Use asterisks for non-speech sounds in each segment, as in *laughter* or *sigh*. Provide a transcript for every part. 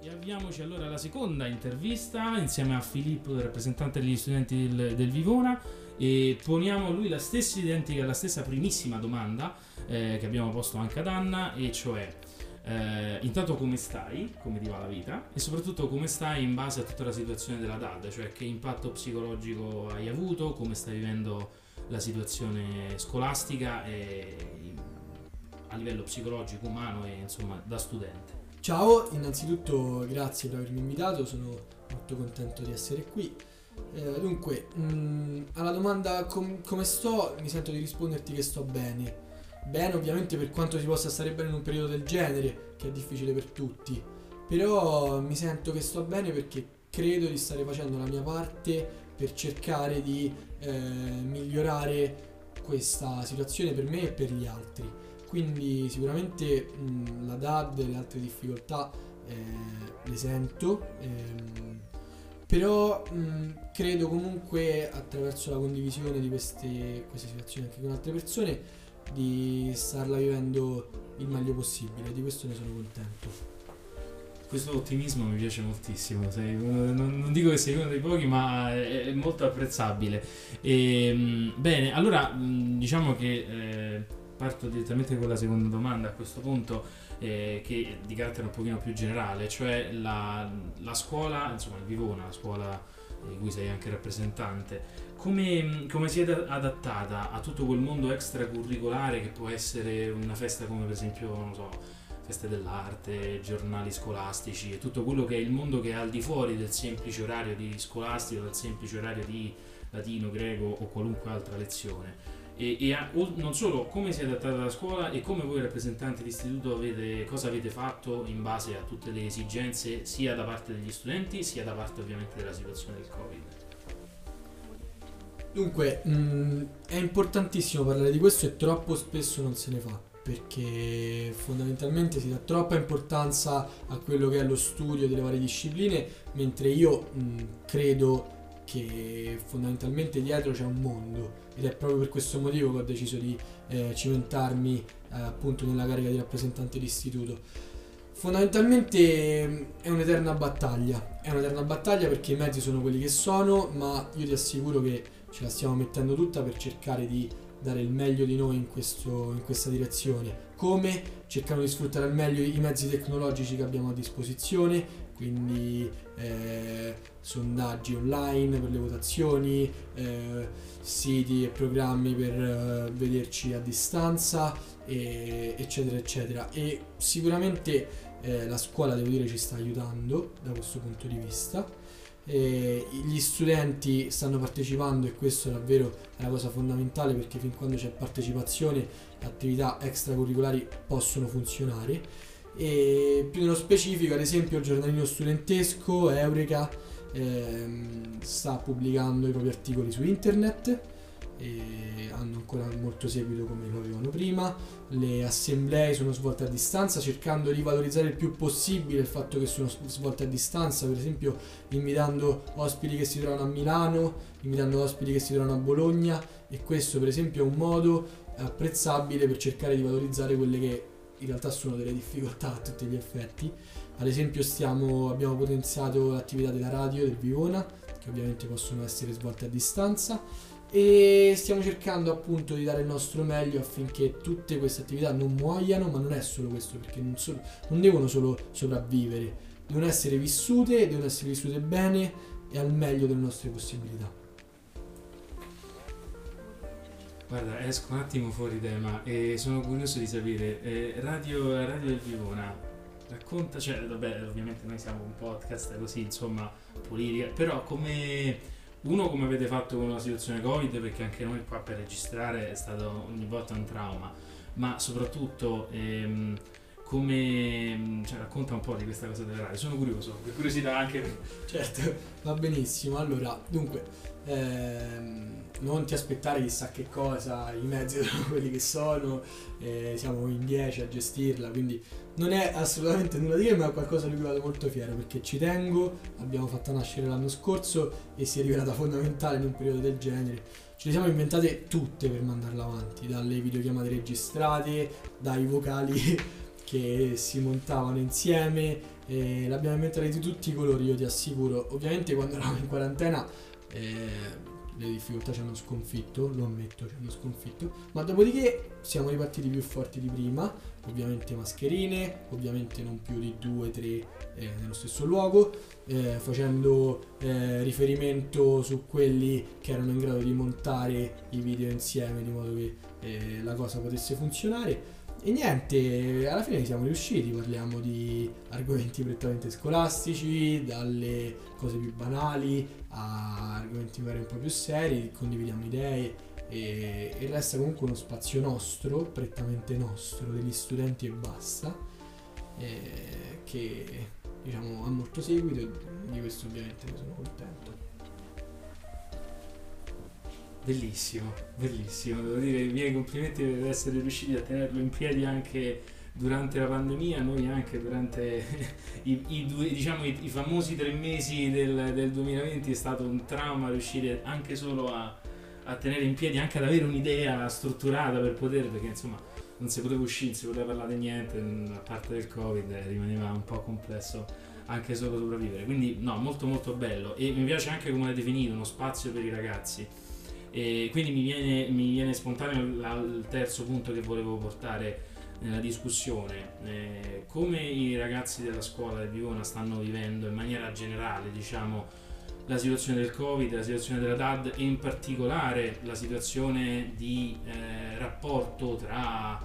E avviamoci allora alla seconda intervista insieme a Filippo, rappresentante degli studenti del, del Vivona e poniamo a lui la stessa identica, la stessa primissima domanda eh, che abbiamo posto anche ad Anna e cioè eh, intanto come stai, come ti va la vita? E soprattutto come stai in base a tutta la situazione della DAD, cioè che impatto psicologico hai avuto, come stai vivendo la situazione scolastica e a livello psicologico, umano e insomma da studente. Ciao, innanzitutto grazie per avermi invitato, sono molto contento di essere qui. Eh, dunque, mh, alla domanda com- come sto, mi sento di risponderti che sto bene. Bene, ovviamente per quanto si possa stare bene in un periodo del genere, che è difficile per tutti, però mi sento che sto bene perché credo di stare facendo la mia parte per cercare di eh, migliorare questa situazione per me e per gli altri. Quindi sicuramente mh, la DAD e le altre difficoltà eh, le sento, ehm, però mh, credo comunque attraverso la condivisione di queste, queste situazioni anche con altre persone di starla vivendo il meglio possibile, di questo ne sono contento. Questo ottimismo mi piace moltissimo, sei non, non dico che sei uno dei pochi, ma è, molto apprezzabile. E, mh, bene, allora diciamo che eh, parto direttamente con la seconda domanda a questo punto, eh, che è di carattere un pochino più generale, cioè la, la scuola, insomma il Vivona, la scuola di cui sei anche rappresentante, come, come si è da- adattata a tutto quel mondo extracurricolare che può essere una festa come per esempio, non so, feste dell'arte, giornali scolastici e tutto quello che è il mondo che è al di fuori del semplice orario di scolastico, del semplice orario di latino, greco o qualunque altra lezione. E, e a- non solo come si è adattata la scuola e come voi rappresentanti di avete, cosa avete fatto in base a tutte le esigenze sia da parte degli studenti sia da parte ovviamente della situazione del Covid. Dunque, mh, è importantissimo parlare di questo e troppo spesso non se ne fa, perché fondamentalmente si dà troppa importanza a quello che è lo studio delle varie discipline, mentre io mh, credo che fondamentalmente dietro c'è un mondo ed è proprio per questo motivo che ho deciso di eh, cimentarmi eh, appunto nella carica di rappresentante di istituto. Fondamentalmente mh, è un'eterna battaglia, è un'eterna battaglia perché i mezzi sono quelli che sono, ma io ti assicuro che ce la stiamo mettendo tutta per cercare di dare il meglio di noi in, questo- in questa direzione. Come? Cercando di sfruttare al meglio i mezzi tecnologici che abbiamo a disposizione, quindi eh, sondaggi online per le votazioni, eh, siti e programmi per eh, vederci a distanza, e- eccetera, eccetera. E sicuramente eh, la scuola, devo dire, ci sta aiutando da questo punto di vista. E gli studenti stanno partecipando e questo davvero è una cosa fondamentale perché fin quando c'è partecipazione attività extracurricolari possono funzionare e più nello specifico ad esempio il giornalino studentesco Eureka ehm, sta pubblicando i propri articoli su internet hanno ancora molto seguito come lo avevano prima. Le assemblee sono svolte a distanza cercando di valorizzare il più possibile il fatto che sono svolte a distanza. Per esempio invitando ospiti che si trovano a Milano, invitando ospiti che si trovano a Bologna. E questo per esempio è un modo apprezzabile per cercare di valorizzare quelle che in realtà sono delle difficoltà a tutti gli effetti. Ad esempio stiamo, abbiamo potenziato l'attività della radio del Vivona, che ovviamente possono essere svolte a distanza e stiamo cercando appunto di dare il nostro meglio affinché tutte queste attività non muoiano, ma non è solo questo, perché non, solo- non devono solo sopravvivere, devono essere vissute, devono essere vissute bene e al meglio delle nostre possibilità. Guarda, esco un attimo fuori tema e sono curioso di sapere, eh, Radio, Radio del Vivona, racconta, cioè, vabbè, ovviamente noi siamo un podcast così, insomma, politica, però come, uno, come avete fatto con la situazione Covid, perché anche noi qua per registrare è stato ogni volta un trauma, ma soprattutto, ehm, come, cioè, racconta un po' di questa cosa della radio, sono curioso, per curiosità anche. Certo, va benissimo. Allora, dunque, ehm, non ti aspettare chissà che cosa, i mezzi *laughs* sono quelli che sono, eh, siamo in 10 a gestirla, quindi non è assolutamente nulla di che, ma è qualcosa di cui vado molto fiero perché ci tengo, l'abbiamo fatta nascere l'anno scorso e si è rivelata fondamentale in un periodo del genere. Ce le siamo inventate tutte per mandarla avanti, dalle videochiamate registrate, dai vocali che si montavano insieme, eh, l'abbiamo inventati tutti i colori, io ti assicuro. Ovviamente quando eravamo in quarantena eh, le difficoltà ci hanno sconfitto, lo ammetto, ci hanno sconfitto, ma dopodiché siamo ripartiti più forti di prima, ovviamente mascherine, ovviamente non più di due, tre eh, nello stesso luogo, eh, facendo eh, riferimento su quelli che erano in grado di montare i video insieme di modo che eh, la cosa potesse funzionare. E niente, alla fine siamo riusciti, parliamo di argomenti prettamente scolastici, dalle cose più banali a argomenti magari un po' più seri, condividiamo idee e, e resta comunque uno spazio nostro, prettamente nostro, degli studenti e basta, eh, che diciamo ha molto seguito e di questo ovviamente ne sono contento. Bellissimo, bellissimo, devo dire i miei complimenti per essere riusciti a tenerlo in piedi anche durante la pandemia, noi anche durante *laughs* i, i, due, diciamo, i, i famosi tre mesi del, del, 2020 è stato un trauma riuscire anche solo a, a, tenere in piedi, anche ad avere un'idea strutturata per poter, perché insomma non si poteva uscire, non si poteva parlare di niente, a parte del covid rimaneva un po' complesso anche solo sopravvivere, quindi no, molto molto bello. E mi piace anche come l'hai definito, uno spazio per i ragazzi e quindi mi viene, mi viene spontaneo il terzo punto che volevo portare nella discussione. Eh, come i ragazzi della scuola di Vivona stanno vivendo in maniera generale, diciamo, la situazione del Covid, la situazione della DAD e in particolare la situazione di eh, rapporto tra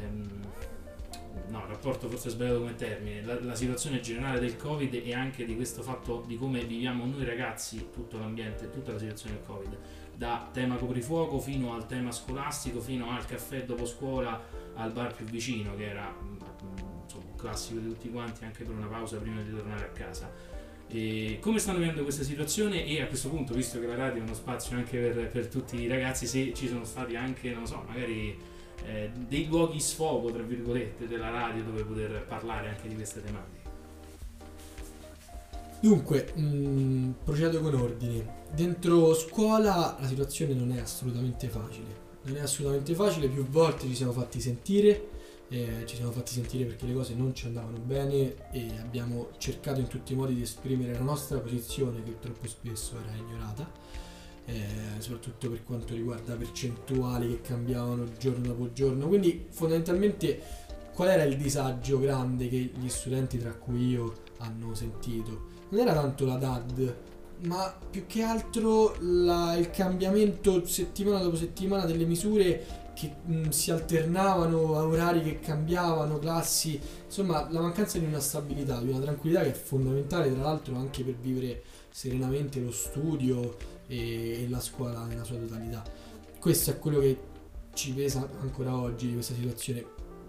ehm, no, rapporto forse sbagliato come termine, la, la, situazione generale del Covid e anche di questo fatto di come viviamo noi ragazzi, tutto l'ambiente, tutta la situazione del Covid da tema coprifuoco fino al tema scolastico, fino al caffè dopo scuola al bar più vicino, che era mm, insomma, un classico di tutti quanti anche per una pausa prima di tornare a casa. E come stanno vivendo questa situazione e a questo punto, visto che la radio è uno spazio anche per, per tutti i ragazzi, se ci sono stati anche, non so, magari eh, dei luoghi sfogo, tra virgolette, della radio dove poter parlare anche di queste tematiche. Dunque, mh, mm, procedo con ordine. Dentro scuola la situazione non è assolutamente facile. Non è assolutamente facile, più volte ci siamo fatti sentire, eh, ci siamo fatti sentire perché le cose non ci andavano bene e abbiamo cercato in tutti i modi di esprimere la nostra posizione che troppo spesso era ignorata, eh, soprattutto per quanto riguarda percentuali che cambiavano giorno dopo giorno. Quindi fondamentalmente qual era il disagio grande che gli studenti, tra cui io, hanno sentito? Non era tanto la DAD, ma più che altro la, il cambiamento settimana dopo settimana delle misure che mh, si alternavano a orari che cambiavano, classi, insomma la mancanza di una stabilità, di una tranquillità che è fondamentale tra l'altro anche per vivere serenamente lo studio e, e la scuola nella sua totalità. Questo è quello che ci pesa ancora oggi di questa situazione.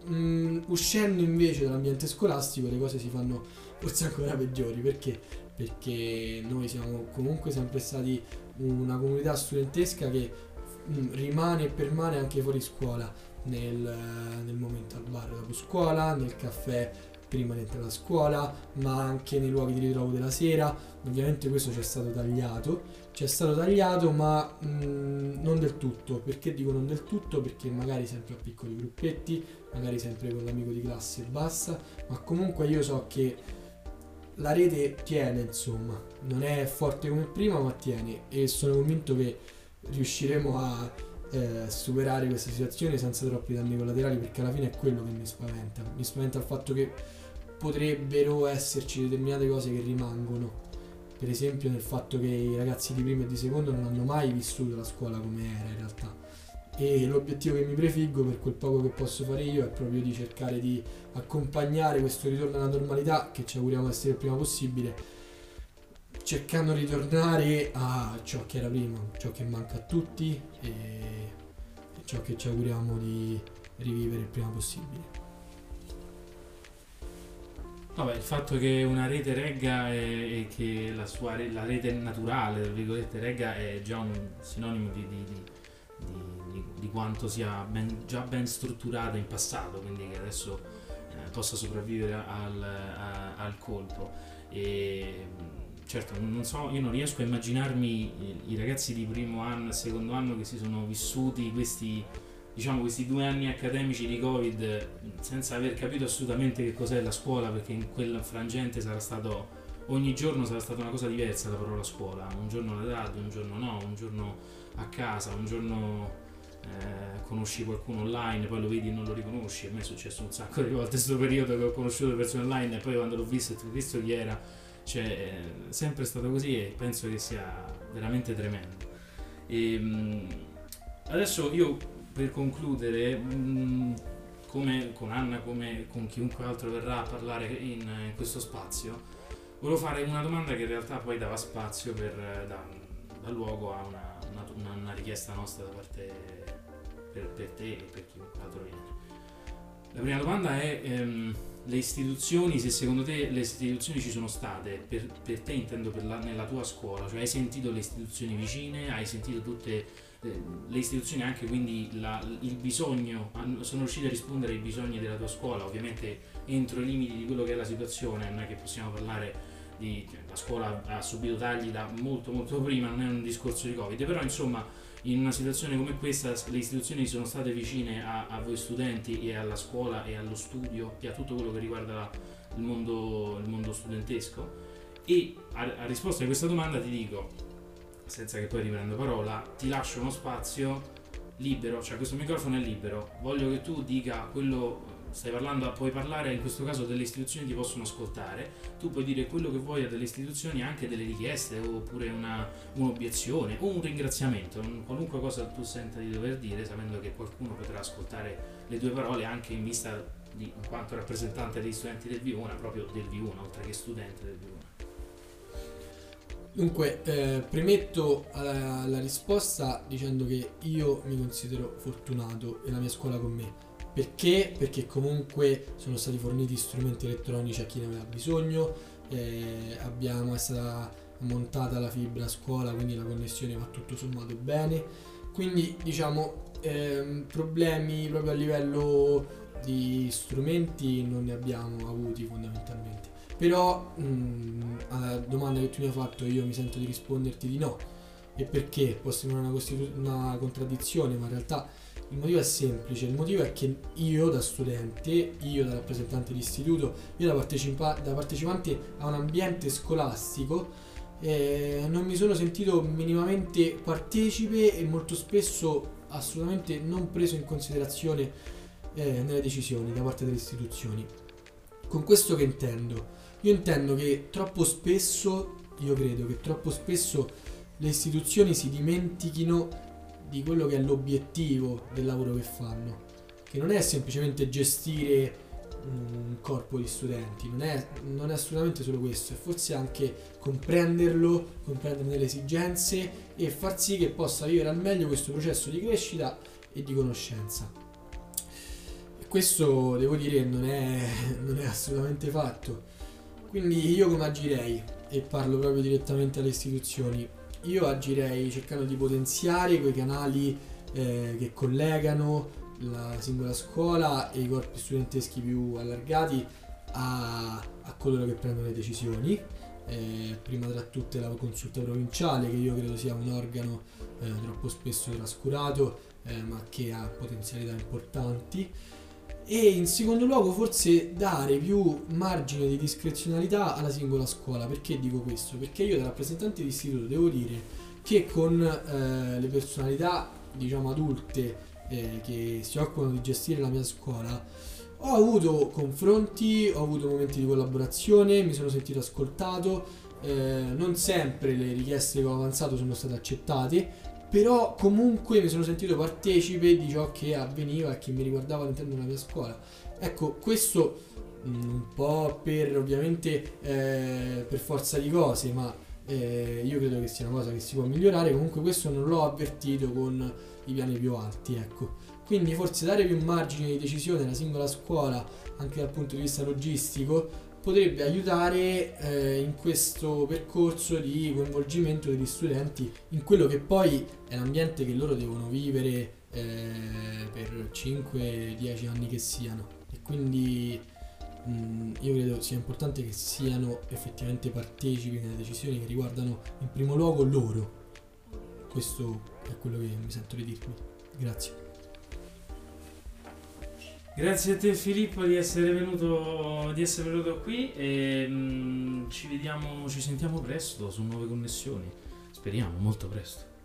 Mm, uscendo invece dall'ambiente scolastico le cose si fanno forse ancora peggiori perché perché noi siamo comunque sempre stati una comunità studentesca che mm, rimane e permane anche fuori scuola nel, nel momento al bar dopo scuola, nel caffè prima di entrare a scuola, ma anche nei luoghi di ritrovo della sera. Ovviamente questo ci è stato tagliato, ci è stato tagliato, ma mh, mm, non del tutto. Perché dico non del tutto? Perché magari sempre a piccoli gruppetti, magari sempre con l'amico di classe e basta, ma comunque io so che la rete tiene, insomma, non è forte come prima, ma tiene e sono convinto che riusciremo a eh, superare questa situazione senza troppi danni collaterali perché alla fine è quello che mi spaventa. Mi spaventa il fatto che potrebbero esserci determinate cose che rimangono. Per esempio nel fatto che i ragazzi di primo e di secondo non hanno mai vissuto la scuola come era in realtà e l'obiettivo che mi prefiggo per quel poco che posso fare io è proprio di cercare di accompagnare questo ritorno alla normalità che ci auguriamo essere il prima possibile cercando di tornare a ciò che era prima ciò che manca a tutti e ciò che ci auguriamo di rivivere il prima possibile. Vabbè, il fatto che una rete regga e, che la sua la rete naturale, tra virgolette, regga è già un sinonimo di di, di quanto sia ben, già ben strutturata in passato, quindi che adesso eh, possa sopravvivere al, a, al colpo. E, certo, non so, io non riesco a immaginarmi i, ragazzi di primo anno e secondo anno che si sono vissuti questi diciamo questi due anni accademici di Covid senza aver capito assolutamente che cos'è la scuola perché in quel frangente sarà stato ogni giorno sarà stata una cosa diversa la parola scuola un giorno alla radio, un giorno no, un giorno a casa, un giorno eh, conosci qualcuno online, poi lo vedi e non lo riconosci. A me è successo un sacco di volte in questo periodo che ho conosciuto persone online e poi quando l'ho visto ho visto chi era. Cioè, è sempre stato così e penso che sia veramente tremendo. E, mh, adesso io per concludere, mh, come con Anna, come con chiunque altro verrà a parlare in, in questo spazio, volevo fare una domanda che in realtà poi dava spazio per da, da luogo a una, una, una, richiesta nostra da parte per, per, te e per chiunque altro viene. La prima domanda è ehm, le istituzioni, se secondo te le istituzioni ci sono state, per, per te intendo per la, nella tua scuola, cioè hai sentito le istituzioni vicine, hai sentito tutte eh, le istituzioni anche quindi la, il bisogno, sono riusciti a rispondere ai bisogni della tua scuola, ovviamente entro i limiti di quello che è la situazione, non è che possiamo parlare di, cioè, la scuola ha subito tagli da molto molto prima, non è un discorso di Covid, però insomma in una situazione come questa le istituzioni sono state vicine a, a voi studenti e alla scuola e allo studio e a tutto quello che riguarda il mondo, il mondo studentesco? E a, a risposta a questa domanda ti dico senza che poi riprendo parola, ti lascio uno spazio libero, cioè questo microfono è libero, voglio che tu dica quello, stai parlando, puoi parlare in questo caso delle istituzioni ti possono ascoltare, tu puoi dire quello che vuoi a delle istituzioni, anche delle richieste oppure una, un'obiezione o un ringraziamento, qualunque cosa tu senta di dover dire, sapendo che qualcuno potrà ascoltare le tue parole anche in vista di in quanto rappresentante degli studenti del V1, proprio del V1, oltre che studente del V1. Dunque, eh, premetto alla, alla, risposta dicendo che io mi considero fortunato e la mia scuola con me. Perché? Perché comunque sono stati forniti strumenti elettronici a chi ne aveva bisogno, eh, abbiamo, è stata montata la fibra a scuola, quindi la connessione va tutto sommato bene. Quindi diciamo eh, problemi proprio a livello di strumenti non ne abbiamo avuti fondamentalmente. Però mh, mm, alla domanda che tu mi hai fatto io mi sento di risponderti di no. E perché? Può sembrare una, costitu- una contraddizione, ma in realtà il motivo è semplice. Il motivo è che io da studente, io da rappresentante di istituto, io da, partecipa- da partecipante a un ambiente scolastico, eh, non mi sono sentito minimamente partecipe e molto spesso assolutamente non preso in considerazione eh, nelle decisioni da parte delle istituzioni. Con questo che intendo? Io intendo che troppo spesso, io credo che troppo spesso le istituzioni si dimentichino di quello che è l'obiettivo del lavoro che fanno, che non è semplicemente gestire un corpo di studenti, non è, non è assolutamente solo questo, è forse anche comprenderlo, comprenderne le esigenze e far sì che possa vivere al meglio questo processo di crescita e di conoscenza. E questo devo dire non è, non è assolutamente fatto. Quindi io come agirei, e parlo proprio direttamente alle istituzioni, io agirei cercando di potenziare quei canali eh, che collegano la singola scuola e i corpi studenteschi più allargati a, a coloro che prendono le decisioni. Eh, prima tra tutte la consulta provinciale, che io credo sia un organo eh, troppo spesso trascurato, eh, ma che ha potenzialità importanti e in secondo luogo forse dare più margine di discrezionalità alla singola scuola. Perché dico questo? Perché io da rappresentante di istituto devo dire che con eh, le personalità diciamo adulte eh, che si occupano di gestire la mia scuola ho avuto confronti, ho avuto momenti di collaborazione, mi sono sentito ascoltato, eh, non sempre le richieste che ho avanzato sono state accettate, però comunque mi sono sentito partecipe di ciò che avveniva e che mi riguardava all'interno della mia scuola. Ecco, questo mm, un po' per ovviamente eh, per forza di cose, ma eh, io credo che sia una cosa che si può migliorare, comunque questo non l'ho avvertito con i piani più alti, ecco. Quindi forse dare più margine di decisione alla singola scuola, anche dal punto di vista logistico, potrebbe aiutare eh, in questo percorso di coinvolgimento degli studenti in quello che poi è l'ambiente che loro devono vivere eh, per 5-10 anni che siano. E quindi mh, mm, io credo sia importante che siano effettivamente partecipi nelle decisioni che riguardano in primo luogo loro. Questo è quello che mi sento di dirmi. Grazie. Grazie a te Filippo di essere venuto, di essere venuto qui e mm, ci vediamo, ci sentiamo presto su nuove connessioni. Speriamo, molto presto.